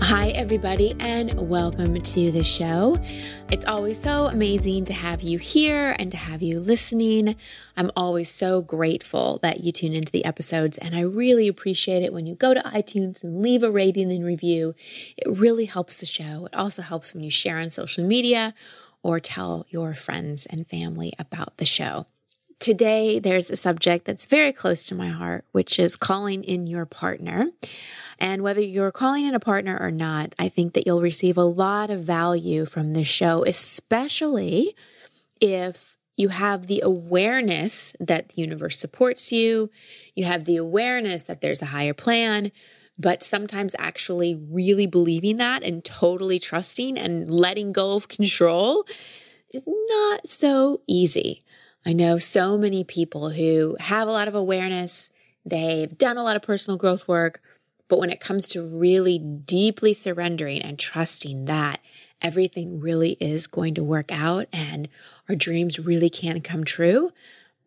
Hi, everybody, and welcome to the show. It's always so amazing to have you here and to have you listening. I'm always so grateful that you tune into the episodes, and I really appreciate it when you go to iTunes and leave a rating and review. It really helps the show. It also helps when you share on social media or tell your friends and family about the show. Today, there's a subject that's very close to my heart, which is calling in your partner. And whether you're calling in a partner or not, I think that you'll receive a lot of value from this show, especially if you have the awareness that the universe supports you, you have the awareness that there's a higher plan, but sometimes actually really believing that and totally trusting and letting go of control is not so easy. I know so many people who have a lot of awareness, they've done a lot of personal growth work, but when it comes to really deeply surrendering and trusting that everything really is going to work out and our dreams really can come true,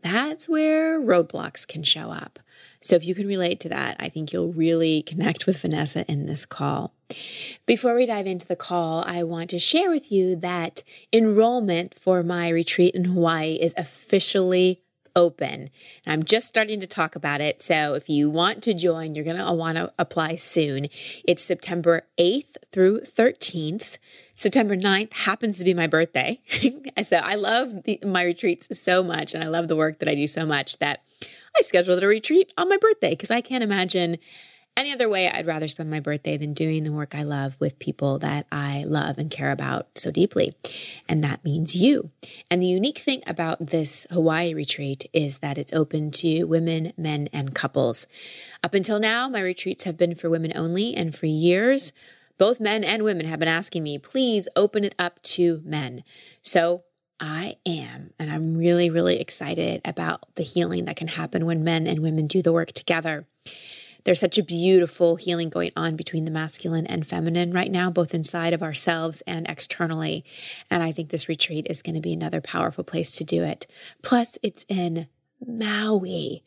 that's where roadblocks can show up. So if you can relate to that, I think you'll really connect with Vanessa in this call. Before we dive into the call, I want to share with you that enrollment for my retreat in Hawaii is officially open. And I'm just starting to talk about it. So if you want to join, you're going to want to apply soon. It's September 8th through 13th. September 9th happens to be my birthday. so I love the, my retreats so much and I love the work that I do so much that I scheduled a retreat on my birthday because I can't imagine any other way, I'd rather spend my birthday than doing the work I love with people that I love and care about so deeply. And that means you. And the unique thing about this Hawaii retreat is that it's open to women, men, and couples. Up until now, my retreats have been for women only. And for years, both men and women have been asking me, please open it up to men. So I am. And I'm really, really excited about the healing that can happen when men and women do the work together. There's such a beautiful healing going on between the masculine and feminine right now, both inside of ourselves and externally. And I think this retreat is going to be another powerful place to do it. Plus, it's in Maui.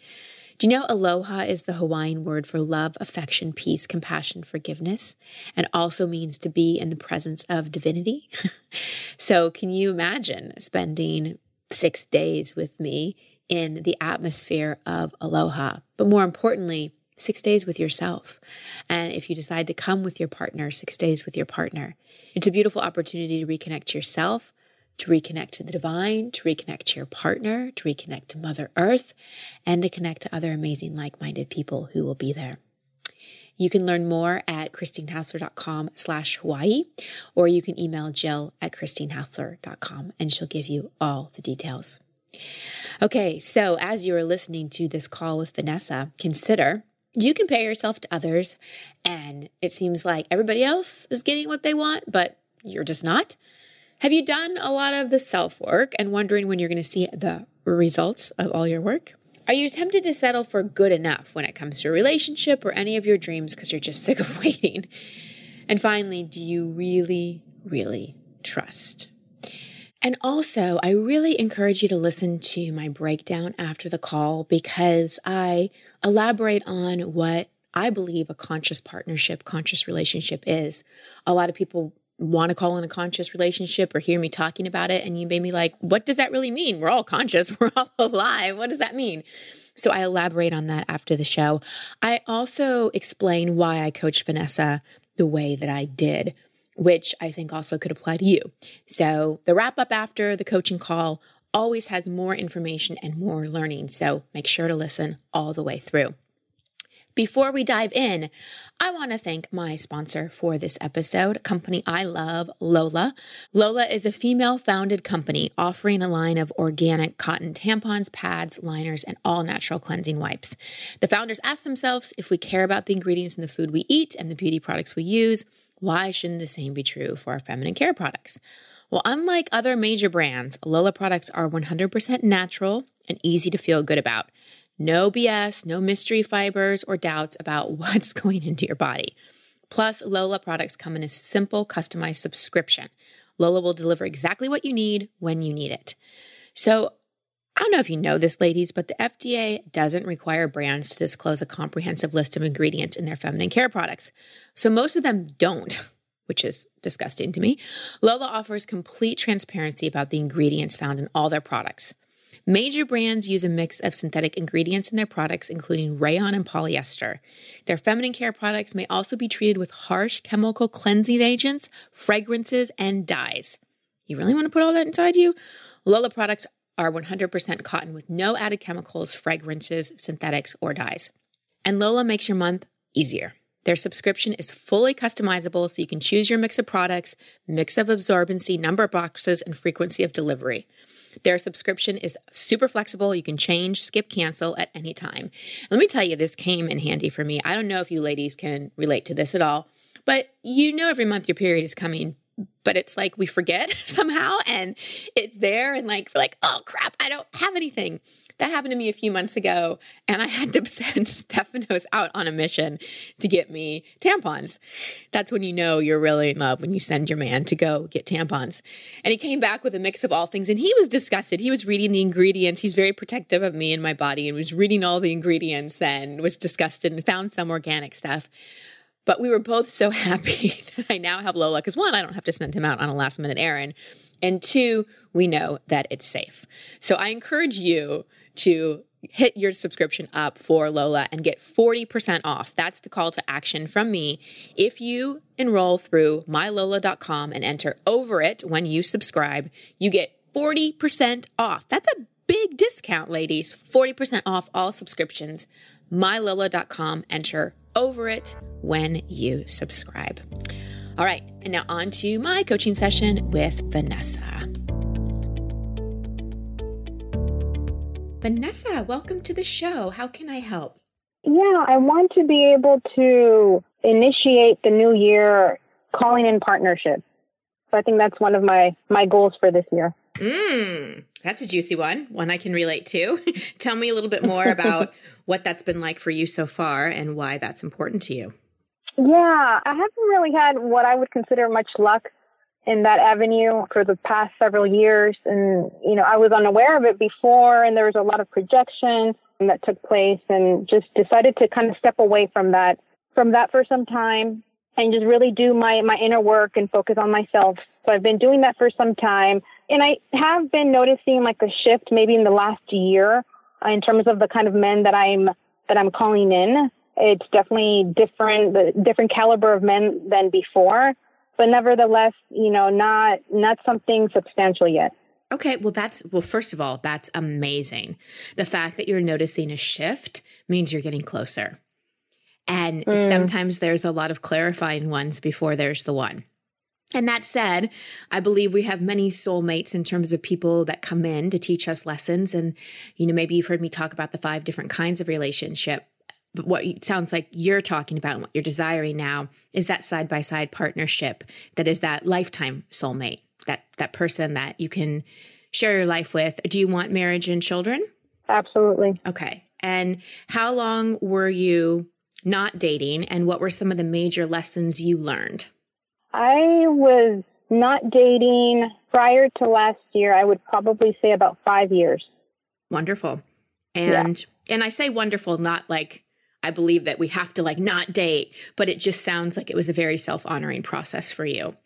Do you know aloha is the Hawaiian word for love, affection, peace, compassion, forgiveness, and also means to be in the presence of divinity? so, can you imagine spending six days with me in the atmosphere of aloha? But more importantly, six days with yourself. And if you decide to come with your partner, six days with your partner. It's a beautiful opportunity to reconnect to yourself, to reconnect to the divine, to reconnect to your partner, to reconnect to Mother Earth, and to connect to other amazing like minded people who will be there. You can learn more at christinehassler.com slash Hawaii, or you can email Jill at christinehassler.com and she'll give you all the details. Okay, so as you are listening to this call with Vanessa, consider do you compare yourself to others and it seems like everybody else is getting what they want, but you're just not? Have you done a lot of the self work and wondering when you're going to see the results of all your work? Are you tempted to settle for good enough when it comes to a relationship or any of your dreams because you're just sick of waiting? And finally, do you really, really trust? And also, I really encourage you to listen to my breakdown after the call because I elaborate on what I believe a conscious partnership, conscious relationship is. A lot of people want to call in a conscious relationship or hear me talking about it. And you may be like, what does that really mean? We're all conscious, we're all alive. What does that mean? So I elaborate on that after the show. I also explain why I coached Vanessa the way that I did which I think also could apply to you. So the wrap up after the coaching call always has more information and more learning. So make sure to listen all the way through. Before we dive in, I want to thank my sponsor for this episode, a company I love, Lola. Lola is a female founded company offering a line of organic cotton tampons, pads, liners, and all natural cleansing wipes. The founders asked themselves if we care about the ingredients in the food we eat and the beauty products we use, why shouldn't the same be true for our feminine care products? Well, unlike other major brands, Lola products are 100% natural and easy to feel good about. No BS, no mystery fibers or doubts about what's going into your body. Plus, Lola products come in a simple, customized subscription. Lola will deliver exactly what you need when you need it. So, I don't know if you know this, ladies, but the FDA doesn't require brands to disclose a comprehensive list of ingredients in their feminine care products. So, most of them don't, which is disgusting to me. Lola offers complete transparency about the ingredients found in all their products. Major brands use a mix of synthetic ingredients in their products, including rayon and polyester. Their feminine care products may also be treated with harsh chemical cleansing agents, fragrances, and dyes. You really want to put all that inside you? Lola products are 100% cotton with no added chemicals, fragrances, synthetics, or dyes. And Lola makes your month easier. Their subscription is fully customizable so you can choose your mix of products, mix of absorbency, number of boxes, and frequency of delivery. Their subscription is super flexible. You can change, skip, cancel at any time. Let me tell you, this came in handy for me. I don't know if you ladies can relate to this at all, but you know, every month your period is coming, but it's like we forget somehow and it's there and like, we're like, oh crap, I don't have anything. That happened to me a few months ago, and I had to send Stefanos out on a mission to get me tampons. That's when you know you're really in love when you send your man to go get tampons. And he came back with a mix of all things, and he was disgusted. He was reading the ingredients. He's very protective of me and my body, and was reading all the ingredients and was disgusted and found some organic stuff. But we were both so happy that I now have Lola because one, I don't have to send him out on a last minute errand. And two, we know that it's safe. So I encourage you to hit your subscription up for Lola and get 40% off. That's the call to action from me. If you enroll through mylola.com and enter over it when you subscribe, you get 40% off. That's a big discount, ladies. 40% off all subscriptions. mylola.com, enter over it when you subscribe. All right, and now on to my coaching session with Vanessa. Vanessa, welcome to the show. How can I help? Yeah, I want to be able to initiate the new year calling in partnership. So I think that's one of my my goals for this year. Mm, that's a juicy one, one I can relate to. Tell me a little bit more about what that's been like for you so far and why that's important to you. Yeah, I haven't really had what I would consider much luck in that avenue for the past several years. And, you know, I was unaware of it before and there was a lot of projection that took place and just decided to kind of step away from that, from that for some time and just really do my, my inner work and focus on myself. So I've been doing that for some time and I have been noticing like a shift maybe in the last year uh, in terms of the kind of men that I'm, that I'm calling in. It's definitely different, the different caliber of men than before but nevertheless, you know, not not something substantial yet. Okay, well that's well first of all, that's amazing. The fact that you're noticing a shift means you're getting closer. And mm. sometimes there's a lot of clarifying ones before there's the one. And that said, I believe we have many soulmates in terms of people that come in to teach us lessons. And, you know, maybe you've heard me talk about the five different kinds of relationship but what it sounds like you're talking about and what you're desiring now is that side by side partnership that is that lifetime soulmate, that that person that you can share your life with. Do you want marriage and children? Absolutely. Okay. And how long were you not dating and what were some of the major lessons you learned? I was not dating prior to last year. I would probably say about 5 years. Wonderful. And yeah. and I say wonderful not like I believe that we have to like not date, but it just sounds like it was a very self honoring process for you.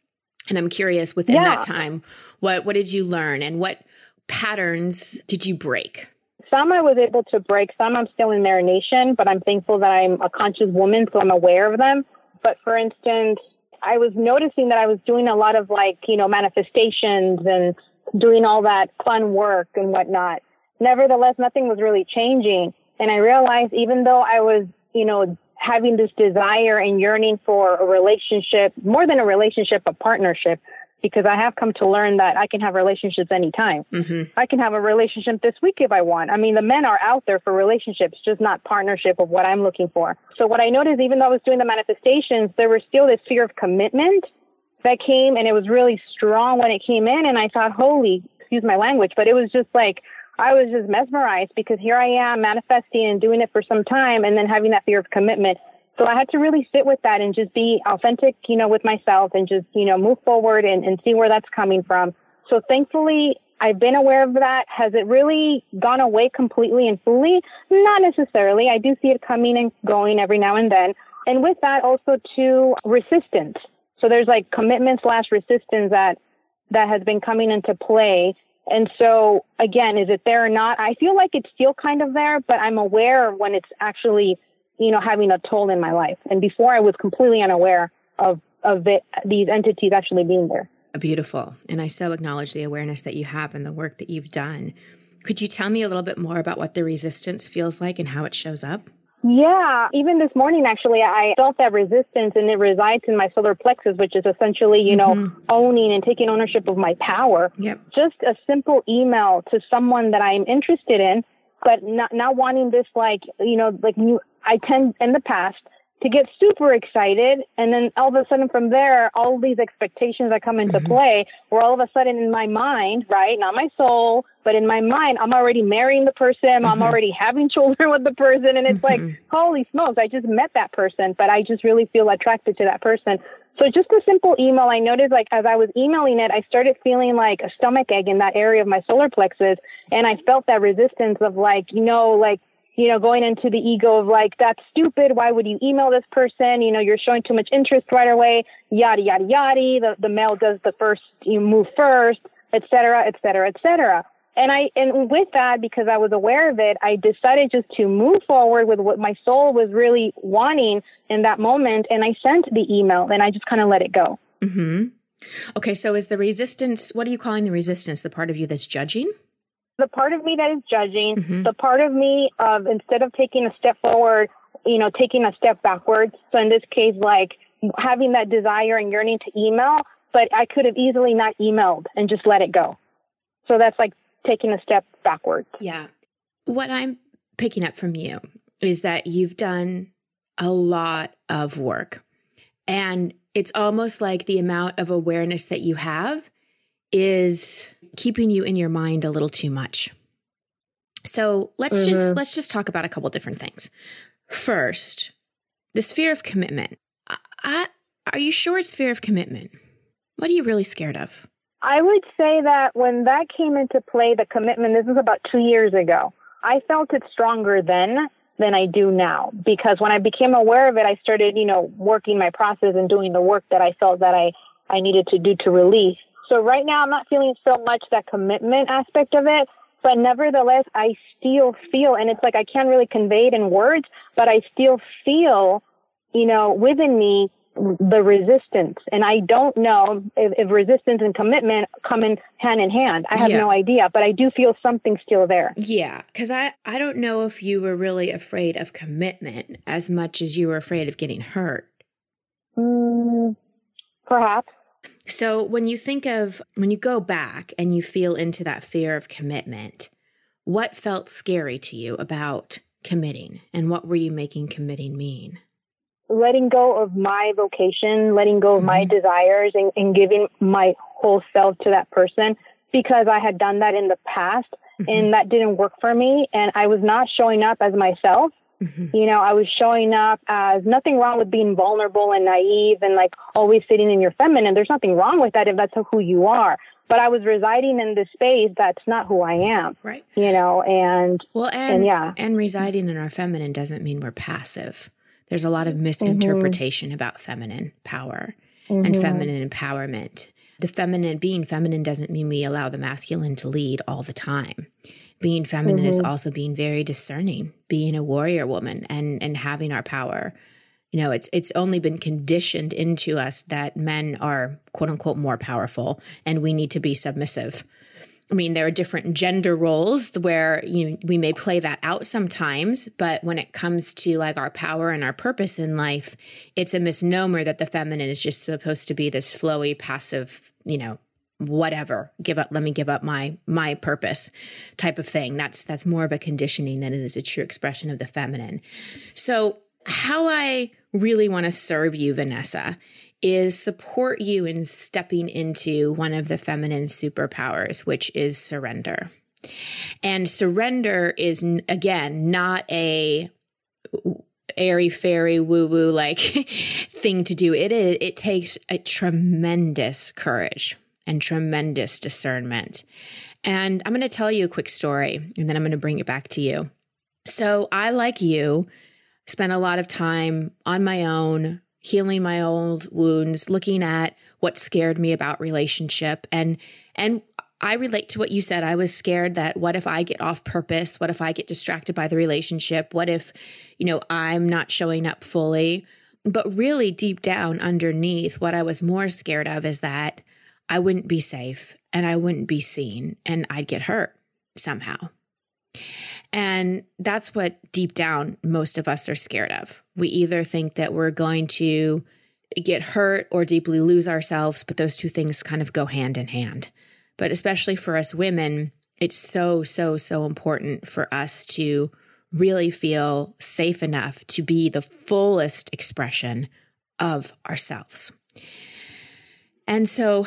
And I'm curious within yeah. that time, what what did you learn and what patterns did you break? Some I was able to break, some I'm still in marination, but I'm thankful that I'm a conscious woman, so I'm aware of them. But for instance, I was noticing that I was doing a lot of like, you know, manifestations and doing all that fun work and whatnot. Nevertheless, nothing was really changing. And I realized even though I was, you know, having this desire and yearning for a relationship, more than a relationship, a partnership, because I have come to learn that I can have relationships anytime. Mm-hmm. I can have a relationship this week if I want. I mean, the men are out there for relationships, just not partnership of what I'm looking for. So what I noticed, even though I was doing the manifestations, there was still this fear of commitment that came and it was really strong when it came in. And I thought, holy, excuse my language, but it was just like, I was just mesmerized because here I am manifesting and doing it for some time and then having that fear of commitment. So I had to really sit with that and just be authentic, you know, with myself and just, you know, move forward and, and see where that's coming from. So thankfully, I've been aware of that. Has it really gone away completely and fully? Not necessarily. I do see it coming and going every now and then. And with that also to resistance. So there's like commitment slash resistance that, that has been coming into play and so again, is it there or not? I feel like it's still kind of there, but I'm aware when it's actually, you know, having a toll in my life. And before I was completely unaware of, of it, these entities actually being there. Beautiful. And I so acknowledge the awareness that you have and the work that you've done. Could you tell me a little bit more about what the resistance feels like and how it shows up? Yeah, even this morning, actually, I felt that resistance and it resides in my solar plexus, which is essentially, you know, mm-hmm. owning and taking ownership of my power. Yep. Just a simple email to someone that I'm interested in, but not, not wanting this, like, you know, like you, I tend in the past to get super excited. And then all of a sudden from there, all these expectations that come into mm-hmm. play, where all of a sudden in my mind, right, not my soul, but in my mind, I'm already marrying the person. Mm-hmm. I'm already having children with the person. And it's mm-hmm. like, holy smokes, I just met that person, but I just really feel attracted to that person. So just a simple email, I noticed like as I was emailing it, I started feeling like a stomach ache in that area of my solar plexus. And I felt that resistance of like, you know, like you know, going into the ego of like, that's stupid. Why would you email this person? You know, you're showing too much interest right away, yada, yada, yada. The, the male does the first, you move first, et cetera, et cetera, et cetera. And I, and with that, because I was aware of it, I decided just to move forward with what my soul was really wanting in that moment. And I sent the email and I just kind of let it go. Mm-hmm. Okay. So is the resistance, what are you calling the resistance? The part of you that's judging? The part of me that is judging, mm-hmm. the part of me of instead of taking a step forward, you know, taking a step backwards. So in this case, like having that desire and yearning to email, but I could have easily not emailed and just let it go. So that's like taking a step backwards. Yeah. What I'm picking up from you is that you've done a lot of work. And it's almost like the amount of awareness that you have is keeping you in your mind a little too much. So let's mm-hmm. just let's just talk about a couple different things. First, this fear of commitment. I, I, are you sure it's fear of commitment? What are you really scared of? I would say that when that came into play, the commitment, this was about two years ago. I felt it stronger then than I do now because when I became aware of it, I started, you know, working my process and doing the work that I felt that I, I needed to do to release. So right now I'm not feeling so much that commitment aspect of it, but nevertheless I still feel, and it's like I can't really convey it in words, but I still feel, you know, within me the resistance. And I don't know if, if resistance and commitment come in hand in hand. I have yeah. no idea, but I do feel something still there. Yeah. Cause I, I don't know if you were really afraid of commitment as much as you were afraid of getting hurt. Mm, perhaps. So, when you think of when you go back and you feel into that fear of commitment, what felt scary to you about committing and what were you making committing mean? Letting go of my vocation, letting go of mm-hmm. my desires, and, and, giving my whole self to that person because I had done that in the past mm-hmm. and that didn't work for me. And I was not showing up as myself. Mm-hmm. You know, I was showing up as nothing wrong with being vulnerable and naive and like always sitting in your feminine. There's nothing wrong with that if that's who you are. But I was residing in this space that's not who I am. Right. You know, and well, and, and yeah, and residing in our feminine doesn't mean we're passive. There's a lot of misinterpretation mm-hmm. about feminine power mm-hmm. and feminine empowerment. The feminine, being feminine doesn't mean we allow the masculine to lead all the time being feminine mm-hmm. is also being very discerning, being a warrior woman and and having our power. You know, it's it's only been conditioned into us that men are quote unquote more powerful and we need to be submissive. I mean, there are different gender roles where you know, we may play that out sometimes, but when it comes to like our power and our purpose in life, it's a misnomer that the feminine is just supposed to be this flowy, passive, you know, whatever give up let me give up my my purpose type of thing that's that's more of a conditioning than it is a true expression of the feminine so how i really want to serve you vanessa is support you in stepping into one of the feminine superpowers, which is surrender. And surrender is, again, not a airy fairy woo woo like thing to do. It is, it takes a tremendous courage and tremendous discernment. And I'm going to tell you a quick story and then I'm going to bring it back to you. So I, like you, spent a lot of time on my own healing my old wounds, looking at what scared me about relationship and and I relate to what you said. I was scared that what if I get off purpose? What if I get distracted by the relationship? What if, you know, I'm not showing up fully? But really deep down underneath, what I was more scared of is that I wouldn't be safe and I wouldn't be seen and I'd get hurt somehow. And that's what deep down most of us are scared of. We either think that we're going to get hurt or deeply lose ourselves, but those two things kind of go hand in hand. But especially for us women, it's so, so, so important for us to really feel safe enough to be the fullest expression of ourselves. And so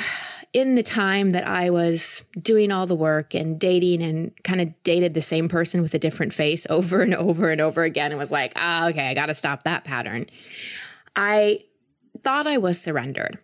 in the time that I was doing all the work and dating and kind of dated the same person with a different face over and over and over again and was like, ah, okay, I got to stop that pattern. I thought I was surrendered,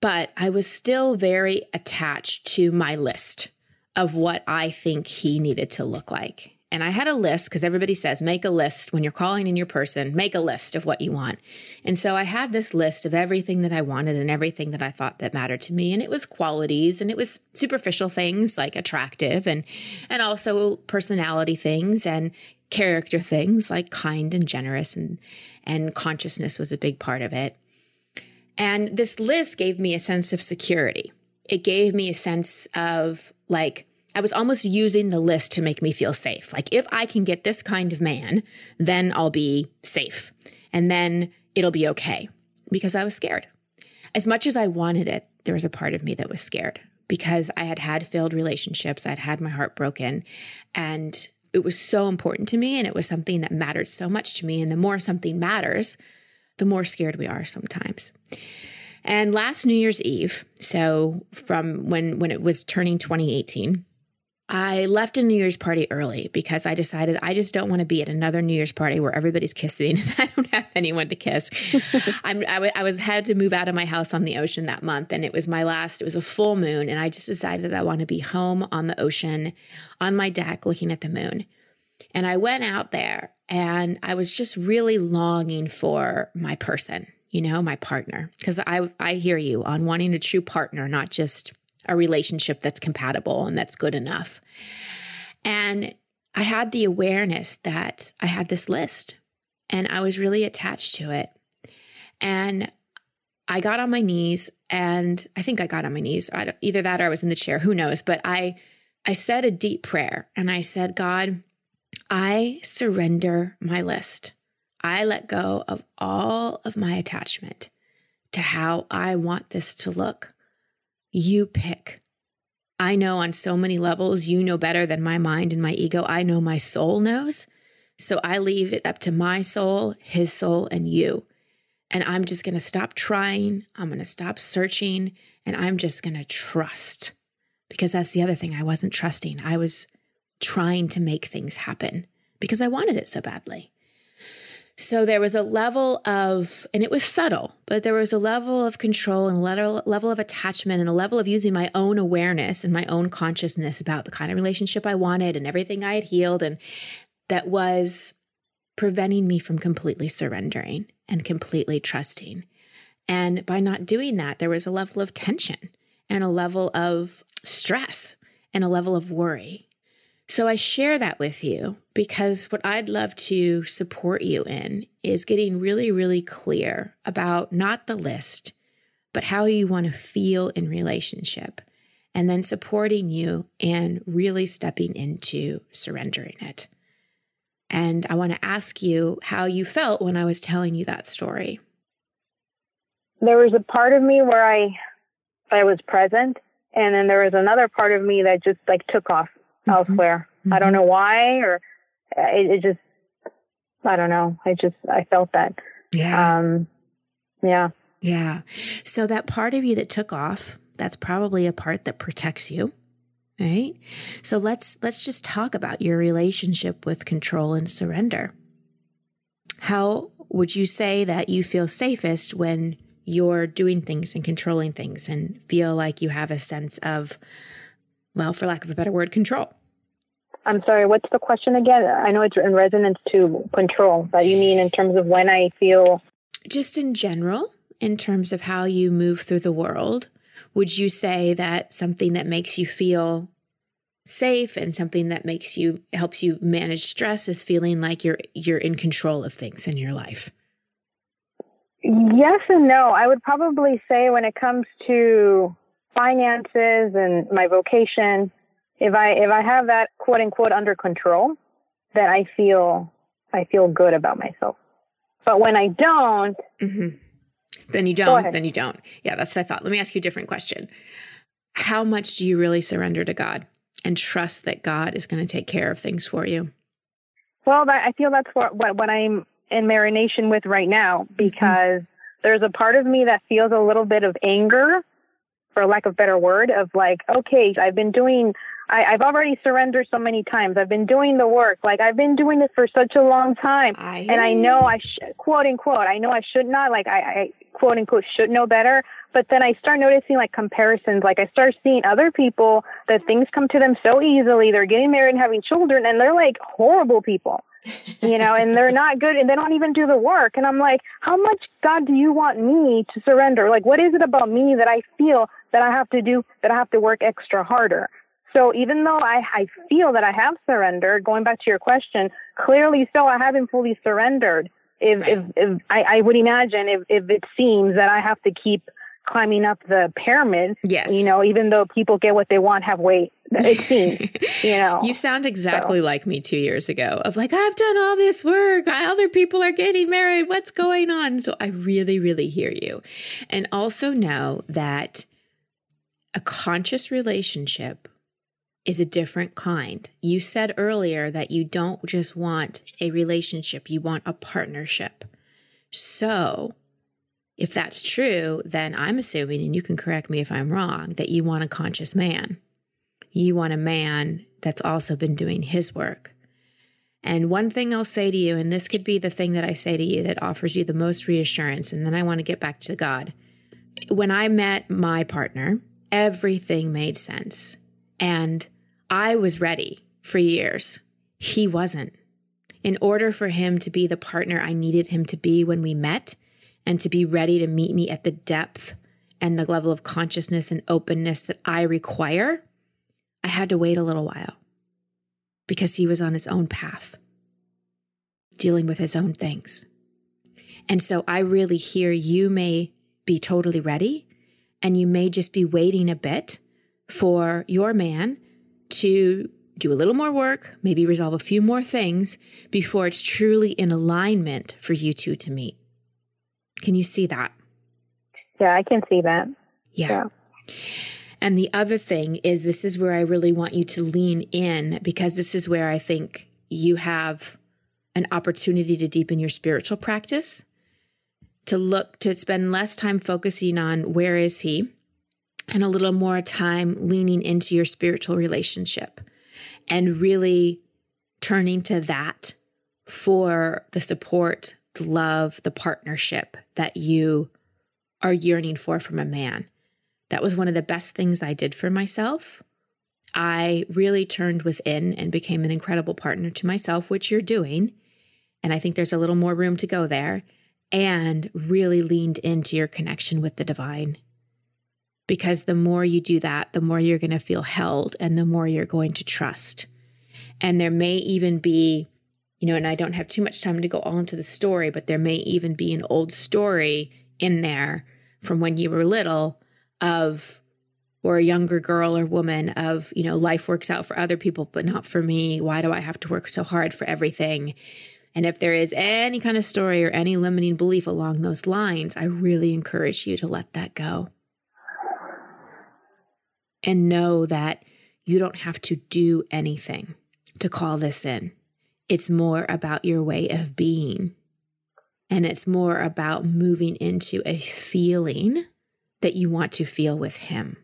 but I was still very attached to my list of what I think he needed to look like. And I had a list because everybody says make a list when you're calling in your person, make a list of what you want. And so I had this list of everything that I wanted and everything that I thought that mattered to me. And it was qualities and it was superficial things like attractive and, and also personality things and character things like kind and generous and, and consciousness was a big part of it. And this list gave me a sense of security. It gave me a sense of like, I was almost using the list to make me feel safe. Like, if I can get this kind of man, then I'll be safe. And then it'll be okay because I was scared. As much as I wanted it, there was a part of me that was scared because I had had failed relationships. I'd had my heart broken and it was so important to me. And it was something that mattered so much to me. And the more something matters, the more scared we are sometimes. And last New Year's Eve, so from when, when it was turning 2018, I left a New Year's party early because I decided I just don't want to be at another New Year's party where everybody's kissing and I don't have anyone to kiss. I'm, I, w- I was had to move out of my house on the ocean that month and it was my last, it was a full moon. And I just decided I want to be home on the ocean on my deck looking at the moon. And I went out there and I was just really longing for my person, you know, my partner. Cause I, I hear you on wanting a true partner, not just a relationship that's compatible and that's good enough. And I had the awareness that I had this list and I was really attached to it. And I got on my knees and I think I got on my knees. either that or I was in the chair, who knows, but I I said a deep prayer and I said, God, I surrender my list. I let go of all of my attachment to how I want this to look. You pick. I know on so many levels, you know better than my mind and my ego. I know my soul knows. So I leave it up to my soul, his soul, and you. And I'm just going to stop trying. I'm going to stop searching and I'm just going to trust because that's the other thing. I wasn't trusting. I was trying to make things happen because I wanted it so badly. So there was a level of, and it was subtle, but there was a level of control and a level, level of attachment and a level of using my own awareness and my own consciousness about the kind of relationship I wanted and everything I had healed. And that was preventing me from completely surrendering and completely trusting. And by not doing that, there was a level of tension and a level of stress and a level of worry so I share that with you because what I'd love to support you in is getting really, really clear about not the list, but how you want to feel in relationship and then supporting you and really stepping into surrendering it. And I want to ask you how you felt when I was telling you that story. There was a part of me where I I was present and then there was another part of me that just like took off mm-hmm. elsewhere. Mm-hmm. I don't know why or it, it, just I don't know. I just I felt that. Yeah. Um yeah. Yeah. So that part of you that took off, that's probably a part that protects you. Right? So let's let's just talk about your relationship with control and surrender. How would you say that you feel safest when you're doing things and controlling things and feel like you have a sense of well, for lack of a better word, control? I'm sorry, what's the question again? I know it's in resonance to control, but you mean in terms of when I feel just in general, in terms of how you move through the world, would you say that something that makes you feel safe and something that makes you helps you manage stress is feeling like you're you're in control of things in your life? Yes and no. I would probably say when it comes to finances and my vocation, if I if I have that quote unquote under control, then I feel I feel good about myself. But when I don't, mm-hmm. then you don't. Then you don't. Yeah, that's what I thought. Let me ask you a different question. How much do you really surrender to God and trust that God is going to take care of things for you? Well, I feel that's what what, what I'm in marination with right now mm-hmm. because mm-hmm. there's a part of me that feels a little bit of anger, for lack of better word, of like, okay, I've been doing I, I've already surrendered so many times. I've been doing the work. Like I've been doing this for such a long time. I and I know I sh- quote unquote, I know I should not, like I, I quote unquote should know better. But then I start noticing like comparisons. Like I start seeing other people that things come to them so easily. They're getting married and having children and they're like horrible people. you know, and they're not good and they don't even do the work. And I'm like, how much God do you want me to surrender? Like, what is it about me that I feel that I have to do, that I have to work extra harder? So even though I, I feel that I have surrendered, going back to your question, clearly so I haven't fully surrendered. If, if, if I, I would imagine if, if it seems that I have to keep climbing up the pyramid, yes. you know, even though people get what they want halfway, it seems, you know. You sound exactly so. like me two years ago of like, I've done all this work. Other people are getting married. What's going on? So I really, really hear you. And also know that a conscious relationship is a different kind. You said earlier that you don't just want a relationship, you want a partnership. So, if that's true, then I'm assuming, and you can correct me if I'm wrong, that you want a conscious man. You want a man that's also been doing his work. And one thing I'll say to you, and this could be the thing that I say to you that offers you the most reassurance, and then I want to get back to God. When I met my partner, everything made sense. And I was ready for years. He wasn't. In order for him to be the partner I needed him to be when we met and to be ready to meet me at the depth and the level of consciousness and openness that I require, I had to wait a little while because he was on his own path, dealing with his own things. And so I really hear you may be totally ready and you may just be waiting a bit for your man to do a little more work, maybe resolve a few more things before it's truly in alignment for you two to meet. Can you see that? Yeah, I can see that. Yeah. yeah. And the other thing is, this is where I really want you to lean in because this is where I think you have an opportunity to deepen your spiritual practice, to look, to spend less time focusing on where is he and a little more time leaning into your spiritual relationship and really turning to that for the support, the love, the partnership that you are yearning for from a man. That was one of the best things I did for myself. I really turned within and became an incredible partner to myself, which you're doing. And I think there's a little more room to go there and really leaned into your connection with the divine because the more you do that, the more you're going to feel held and the more you're going to trust. And there may even be, you know, and I don't have too much time to go all into the story, but there may even be an old story in there from when you were little of or a younger girl or woman of, you know, life works out for other people, but not for me. Why do I have to work so hard for everything? And if there is any kind of story or any limiting belief along those lines, I really encourage you to let that go. And know that you don't have to do anything to call this in. It's more about your way of being. And it's more about moving into a feeling that you want to feel with him.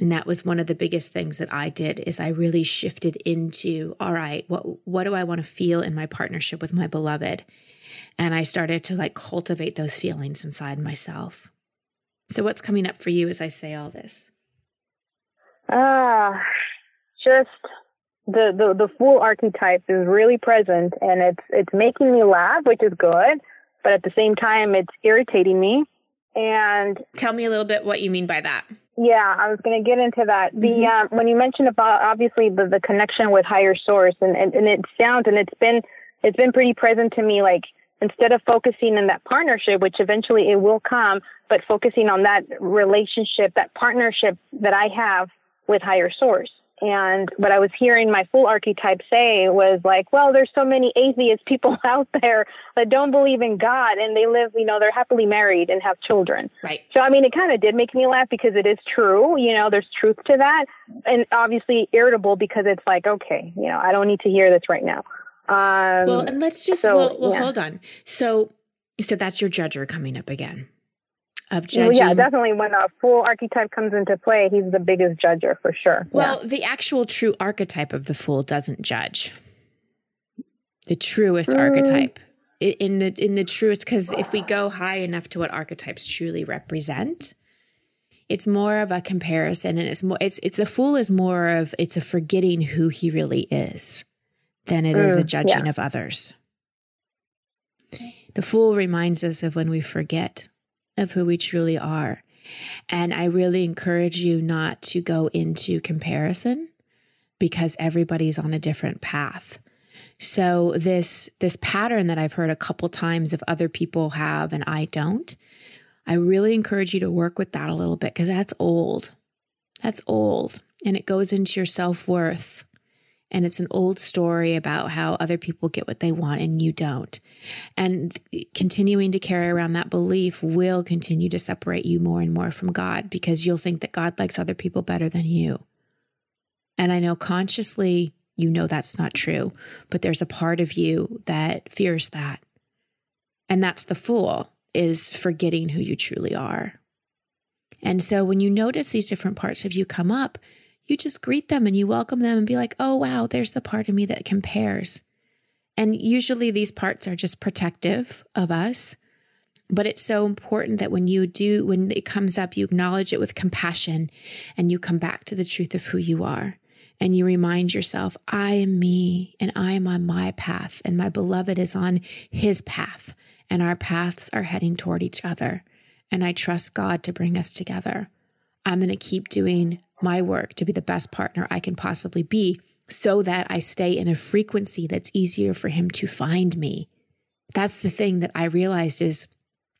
And that was one of the biggest things that I did is I really shifted into, all right, what what do I want to feel in my partnership with my beloved? And I started to like cultivate those feelings inside myself. So what's coming up for you as I say all this? Ah, uh, just the, the the Fool archetype is really present and it's it's making me laugh, which is good, but at the same time it's irritating me. And tell me a little bit what you mean by that. Yeah, I was going to get into that. The mm-hmm. um, when you mentioned about obviously the, the connection with higher source, and, and and it sounds and it's been it's been pretty present to me. Like instead of focusing in that partnership, which eventually it will come, but focusing on that relationship, that partnership that I have with higher source. And what I was hearing my fool archetype say was like, well, there's so many atheist people out there that don't believe in God and they live, you know, they're happily married and have children. Right. So, I mean, it kind of did make me laugh because it is true, you know, there's truth to that. And obviously irritable because it's like, okay, you know, I don't need to hear this right now. Um, well, and let's just, so, well, well yeah. hold on. So, so that's your judger coming up again of judging. yeah, definitely. When a Fool archetype comes into play, he's the biggest judger for sure. Well, yeah. the actual true archetype of the fool doesn't judge. The truest mm. archetype in the in the truest because if we go high enough to what archetypes truly represent, it's more of a comparison, and it's more it's it's the fool is more of it's a forgetting who he really is than it mm, is a mm, judging yeah. of others. The fool reminds us of when we forget of who we truly are. And I really encourage you not to go into comparison because everybody's on a different path. So this this pattern that I've heard a couple times of other people have and I don't, I really encourage you to work with that a little bit because that's old. That's old and it goes into your self-worth. And it's an old story about how other people get what they want and you don't. And continuing to carry around that belief will continue to separate you more and more from God because you'll think that God likes other people better than you. And I know consciously you know that's not true, but there's a part of you that fears that. And that's the fool is forgetting who you truly are. And so when you notice these different parts of you come up, you just greet them and you welcome them and be like, oh, wow, there's the part of me that compares. And usually these parts are just protective of us. But it's so important that when you do, when it comes up, you acknowledge it with compassion and you come back to the truth of who you are. And you remind yourself, I am me and I am on my path, and my beloved is on his path, and our paths are heading toward each other. And I trust God to bring us together. I'm going to keep doing my work to be the best partner I can possibly be so that I stay in a frequency that's easier for him to find me. That's the thing that I realized is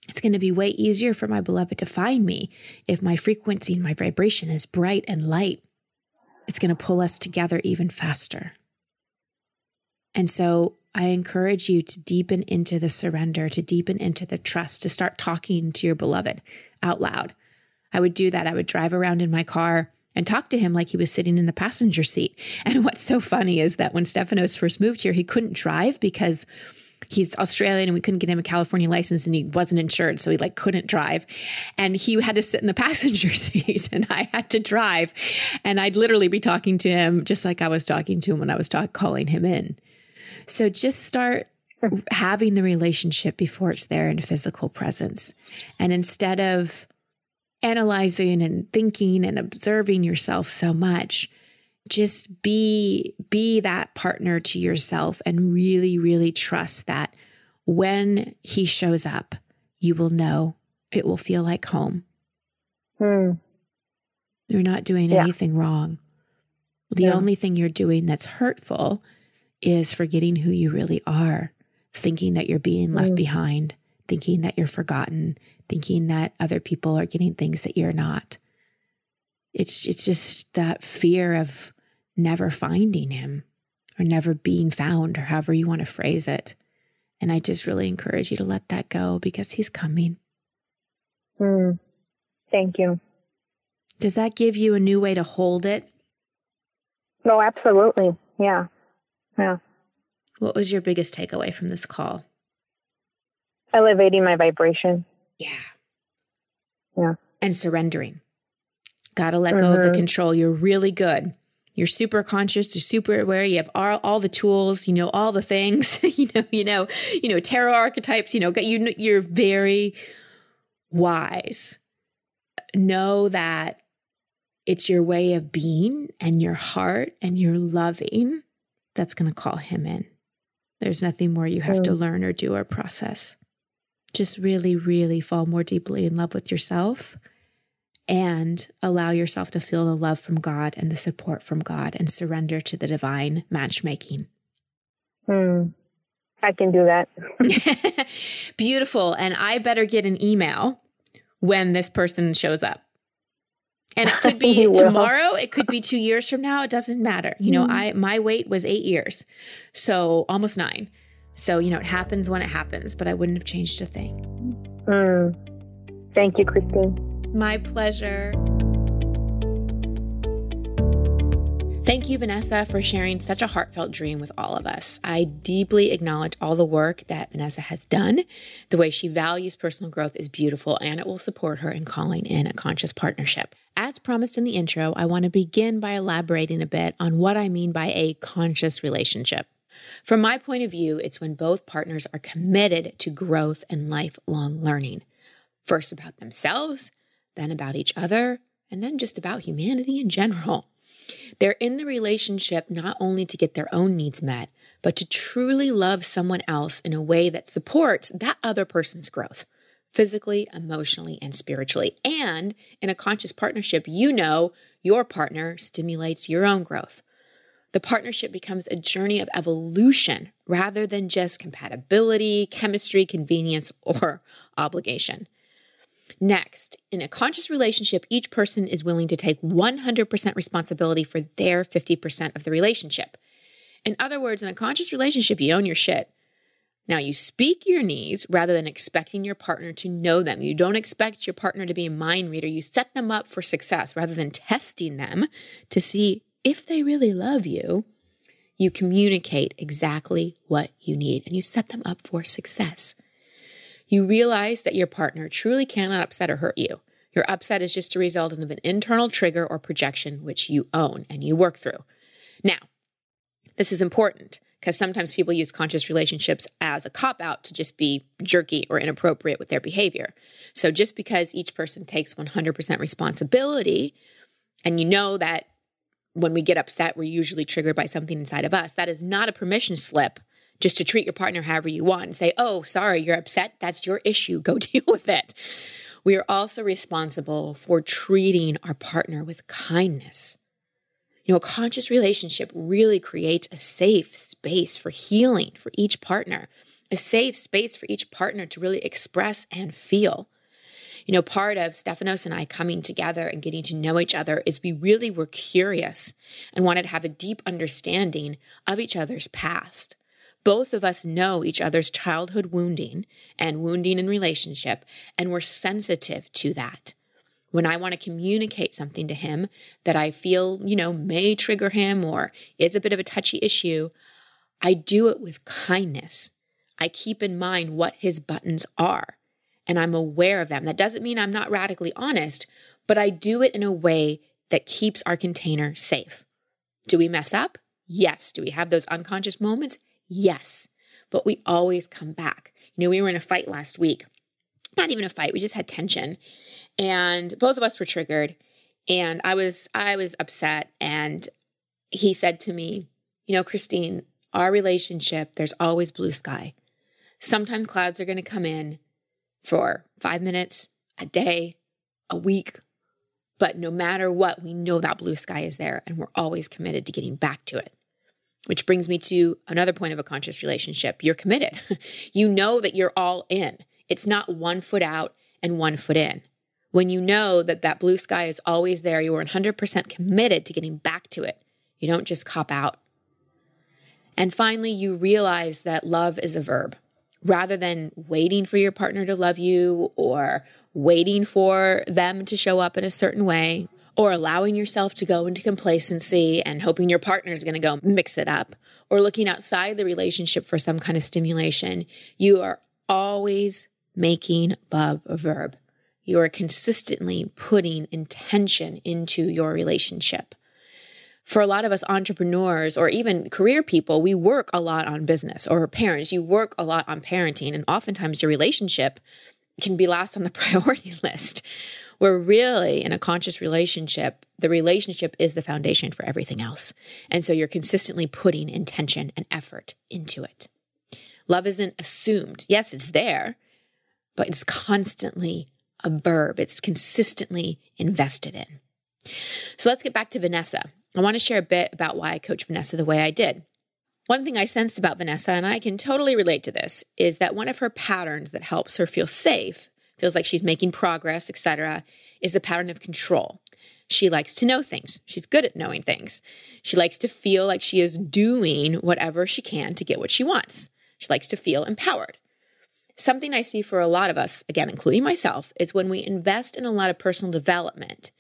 it's going to be way easier for my beloved to find me if my frequency and my vibration is bright and light. It's going to pull us together even faster. And so I encourage you to deepen into the surrender, to deepen into the trust, to start talking to your beloved out loud. I would do that. I would drive around in my car and talk to him like he was sitting in the passenger seat. And what's so funny is that when Stefanos first moved here, he couldn't drive because he's Australian and we couldn't get him a California license and he wasn't insured. So he like couldn't drive and he had to sit in the passenger seat and I had to drive and I'd literally be talking to him just like I was talking to him when I was talk- calling him in. So just start having the relationship before it's there in physical presence. And instead of analyzing and thinking and observing yourself so much just be be that partner to yourself and really really trust that when he shows up you will know it will feel like home hmm. you're not doing yeah. anything wrong the yeah. only thing you're doing that's hurtful is forgetting who you really are thinking that you're being left hmm. behind thinking that you're forgotten thinking that other people are getting things that you're not. it's it's just that fear of never finding him or never being found or however you want to phrase it. And I just really encourage you to let that go because he's coming. Mm. Thank you. Does that give you a new way to hold it? Oh, absolutely. Yeah. Yeah. What was your biggest takeaway from this call? Elevating my vibration. Yeah. Yeah. And surrendering. Got to let go mm-hmm. of the mm-hmm. control. You're really good. You're super conscious. You're super aware. You have all, all the tools. You know all the things. you know. You know. You know tarot archetypes. You know. You. You're very wise. Know that it's your way of being and your heart and your loving that's going to call him in. There's nothing more you have to learn or do or process. Just really, really fall more deeply in love with yourself and allow yourself to feel the love from God and the support from God and surrender to the divine matchmaking. Hmm. I can do that. Beautiful. And I better get an email when this person shows up. And it could be tomorrow, it could be 2 years from now, it doesn't matter. You know, mm. I my wait was 8 years. So almost 9. So, you know, it happens when it happens, but I wouldn't have changed a thing. Mm. Thank you, Christine. My pleasure. Thank you, Vanessa, for sharing such a heartfelt dream with all of us. I deeply acknowledge all the work that Vanessa has done. The way she values personal growth is beautiful, and it will support her in calling in a conscious partnership. As promised in the intro, I want to begin by elaborating a bit on what I mean by a conscious relationship. From my point of view, it's when both partners are committed to growth and lifelong learning, first about themselves then about each other, and then just about humanity in general. They're in the relationship not only to get their own needs met, but to truly love someone else in a way that supports that other person's growth, physically, emotionally, and spiritually. And in a conscious partnership, you know your partner stimulates your own growth. The partnership becomes a journey of evolution rather than just compatibility, chemistry, convenience, or obligation. Next, in a conscious relationship, each person is willing to take 100% responsibility for their 50% of the relationship. In other words, in a conscious relationship, you own your shit. Now, you speak your needs rather than expecting your partner to know them. You don't expect your partner to be a mind reader. You set them up for success rather than testing them to see if they really love you. You communicate exactly what you need and you set them up for success you realize that your partner truly cannot upset or hurt you. Your upset is just a result of an internal trigger or projection which you own and you work through. Now, this is important because sometimes people use conscious relationships as a cop out to just be jerky or inappropriate with their behavior. So just because each person takes 100% responsibility and you know that when we get upset, we're usually triggered by something inside of us, that is not a permission slip just to treat your partner however you want and say, oh, sorry, you're upset. That's your issue. Go deal with it. We are also responsible for treating our partner with kindness. You know, a conscious relationship really creates a safe space for healing for each partner, a safe space for each partner to really express and feel. You know, part of Stefanos and I coming together and getting to know each other is we really were curious and wanted to have a deep understanding of each other's past. Both of us know each other's childhood wounding and wounding in relationship, and we're sensitive to that. When I want to communicate something to him that I feel, you know, may trigger him or is a bit of a touchy issue, I do it with kindness. I keep in mind what his buttons are and I'm aware of them. That doesn't mean I'm not radically honest, but I do it in a way that keeps our container safe. Do we mess up? Yes. Do we have those unconscious moments? Yes, but we always come back. You know, we were in a fight last week. Not even a fight, we just had tension. And both of us were triggered and I was I was upset and he said to me, "You know, Christine, our relationship, there's always blue sky. Sometimes clouds are going to come in for 5 minutes, a day, a week, but no matter what, we know that blue sky is there and we're always committed to getting back to it. Which brings me to another point of a conscious relationship. You're committed. you know that you're all in. It's not one foot out and one foot in. When you know that that blue sky is always there, you are 100% committed to getting back to it. You don't just cop out. And finally, you realize that love is a verb. Rather than waiting for your partner to love you or waiting for them to show up in a certain way or allowing yourself to go into complacency and hoping your partner is going to go mix it up or looking outside the relationship for some kind of stimulation, you are always making love a verb. You are consistently putting intention into your relationship. For a lot of us entrepreneurs or even career people, we work a lot on business or parents, you work a lot on parenting. And oftentimes your relationship can be last on the priority list where really in a conscious relationship, the relationship is the foundation for everything else. And so you're consistently putting intention and effort into it. Love isn't assumed. Yes, it's there, but it's constantly a verb, it's consistently invested in. So let's get back to Vanessa. I want to share a bit about why I coach Vanessa the way I did. One thing I sensed about Vanessa, and I can totally relate to this, is that one of her patterns that helps her feel safe feels like she's making progress, etc., is the pattern of control. She likes to know things. She's good at knowing things. She likes to feel like she is doing whatever she can to get what she wants. She likes to feel empowered. Something I see for a lot of us, again, including myself, is when we invest in a lot of personal development.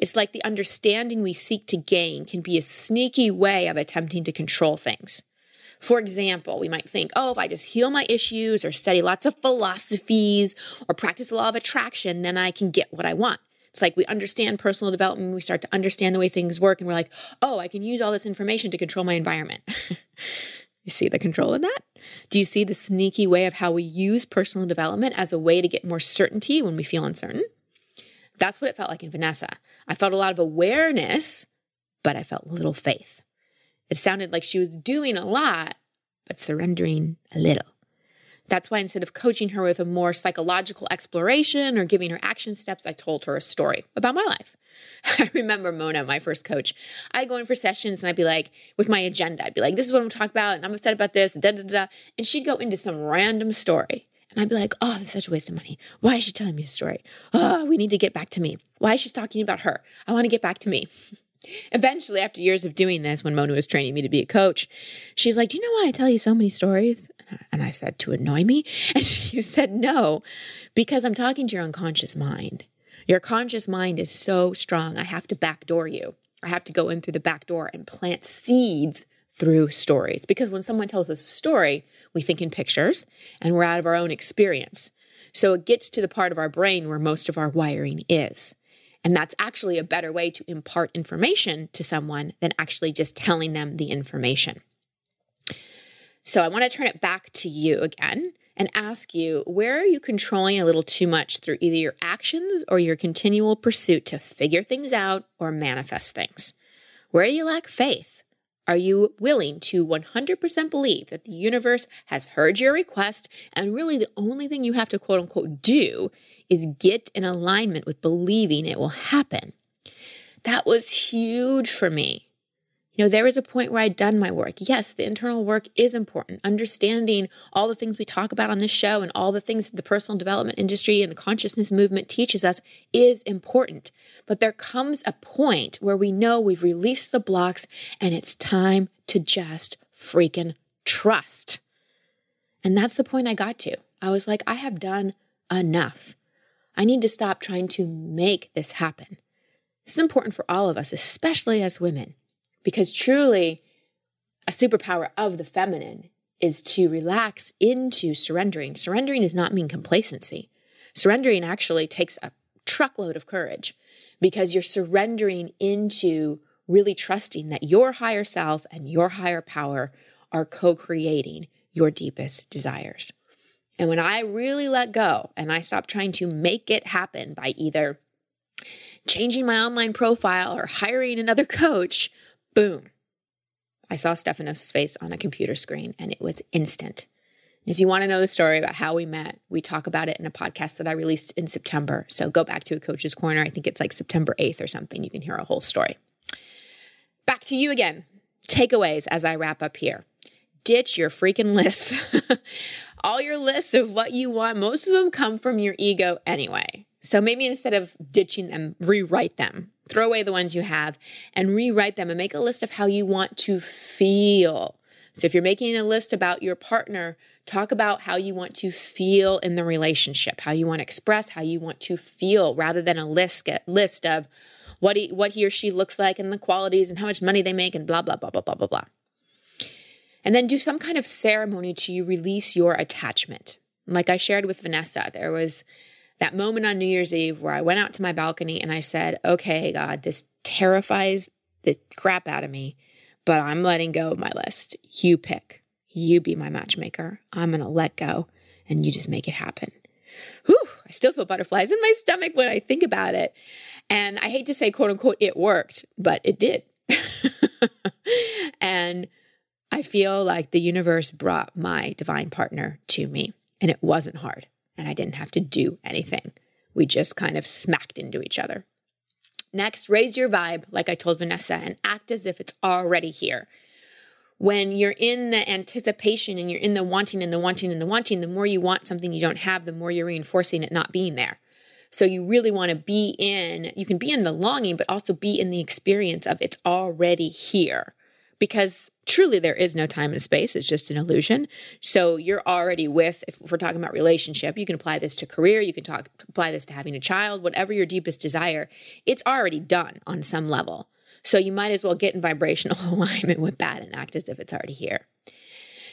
It's like the understanding we seek to gain can be a sneaky way of attempting to control things. For example, we might think, oh, if I just heal my issues or study lots of philosophies or practice the law of attraction, then I can get what I want. It's like we understand personal development, we start to understand the way things work, and we're like, oh, I can use all this information to control my environment. you see the control in that? Do you see the sneaky way of how we use personal development as a way to get more certainty when we feel uncertain? That's what it felt like in Vanessa. I felt a lot of awareness, but I felt little faith. It sounded like she was doing a lot, but surrendering a little. That's why instead of coaching her with a more psychological exploration or giving her action steps, I told her a story about my life. I remember Mona, my first coach. I'd go in for sessions and I'd be like, with my agenda, I'd be like, this is what I'm talking about, and I'm upset about this, da da da. And she'd go into some random story. And I'd be like, oh, that's such a waste of money. Why is she telling me a story? Oh, we need to get back to me. Why is she talking about her? I want to get back to me. Eventually, after years of doing this, when Mona was training me to be a coach, she's like, Do you know why I tell you so many stories? And I said, To annoy me? And she said, No, because I'm talking to your unconscious mind. Your conscious mind is so strong. I have to backdoor you. I have to go in through the back door and plant seeds through stories. Because when someone tells us a story, we think in pictures and we're out of our own experience. So it gets to the part of our brain where most of our wiring is. And that's actually a better way to impart information to someone than actually just telling them the information. So I want to turn it back to you again and ask you where are you controlling a little too much through either your actions or your continual pursuit to figure things out or manifest things? Where do you lack faith? Are you willing to 100% believe that the universe has heard your request and really the only thing you have to quote unquote do is get in alignment with believing it will happen? That was huge for me. You know, there was a point where I'd done my work. Yes, the internal work is important. Understanding all the things we talk about on this show and all the things the personal development industry and the consciousness movement teaches us is important. But there comes a point where we know we've released the blocks and it's time to just freaking trust. And that's the point I got to. I was like, I have done enough. I need to stop trying to make this happen. This is important for all of us, especially as women. Because truly, a superpower of the feminine is to relax into surrendering. Surrendering does not mean complacency. Surrendering actually takes a truckload of courage because you're surrendering into really trusting that your higher self and your higher power are co creating your deepest desires. And when I really let go and I stop trying to make it happen by either changing my online profile or hiring another coach boom, I saw Stefanos' face on a computer screen and it was instant. if you want to know the story about how we met, we talk about it in a podcast that I released in September. So go back to a coach's corner. I think it's like September 8th or something. You can hear a whole story. Back to you again. Takeaways as I wrap up here. Ditch your freaking lists. All your lists of what you want, most of them come from your ego anyway. So maybe instead of ditching them, rewrite them. Throw away the ones you have and rewrite them and make a list of how you want to feel. So if you're making a list about your partner, talk about how you want to feel in the relationship, how you want to express, how you want to feel rather than a list list of what he, what he or she looks like and the qualities and how much money they make and blah blah blah blah blah blah blah. And then do some kind of ceremony to release your attachment. Like I shared with Vanessa, there was that moment on New Year's Eve where I went out to my balcony and I said, Okay, God, this terrifies the crap out of me, but I'm letting go of my list. You pick. You be my matchmaker. I'm going to let go and you just make it happen. Whew, I still feel butterflies in my stomach when I think about it. And I hate to say, quote unquote, it worked, but it did. and I feel like the universe brought my divine partner to me, and it wasn't hard and I didn't have to do anything. We just kind of smacked into each other. Next, raise your vibe, like I told Vanessa, and act as if it's already here. When you're in the anticipation and you're in the wanting and the wanting and the wanting, the more you want something you don't have, the more you're reinforcing it not being there. So you really want to be in, you can be in the longing, but also be in the experience of it's already here because truly there is no time and space. It's just an illusion. So you're already with, if we're talking about relationship, you can apply this to career, you can talk, apply this to having a child, whatever your deepest desire, it's already done on some level. So you might as well get in vibrational alignment with that and act as if it's already here.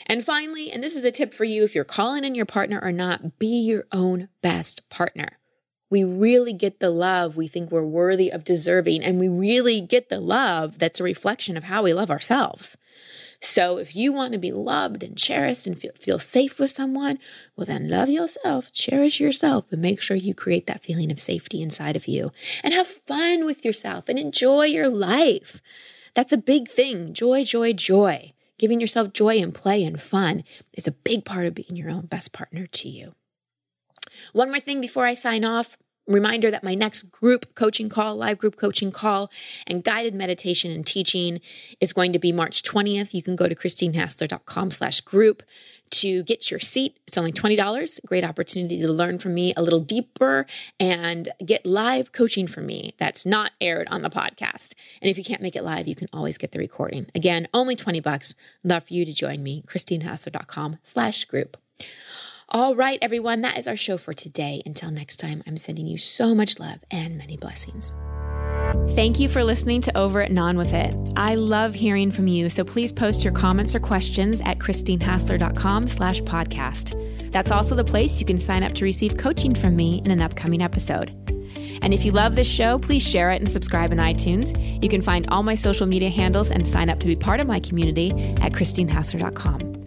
And finally, and this is a tip for you if you're calling in your partner or not, be your own best partner we really get the love we think we're worthy of deserving. And we really get the love that's a reflection of how we love ourselves. So if you want to be loved and cherished and feel, feel safe with someone, well, then love yourself, cherish yourself, and make sure you create that feeling of safety inside of you. And have fun with yourself and enjoy your life. That's a big thing. Joy, joy, joy. Giving yourself joy and play and fun is a big part of being your own best partner to you. One more thing before I sign off. Reminder that my next group coaching call, live group coaching call, and guided meditation and teaching is going to be March 20th. You can go to christinehassler.com slash group to get your seat. It's only $20. Great opportunity to learn from me a little deeper and get live coaching from me that's not aired on the podcast. And if you can't make it live, you can always get the recording. Again, only 20 bucks. Love for you to join me, christinehassler.com slash group. All right, everyone, that is our show for today. Until next time, I'm sending you so much love and many blessings. Thank you for listening to Over It and On With It. I love hearing from you, so please post your comments or questions at christinehassler.com slash podcast. That's also the place you can sign up to receive coaching from me in an upcoming episode. And if you love this show, please share it and subscribe in iTunes. You can find all my social media handles and sign up to be part of my community at christinehassler.com.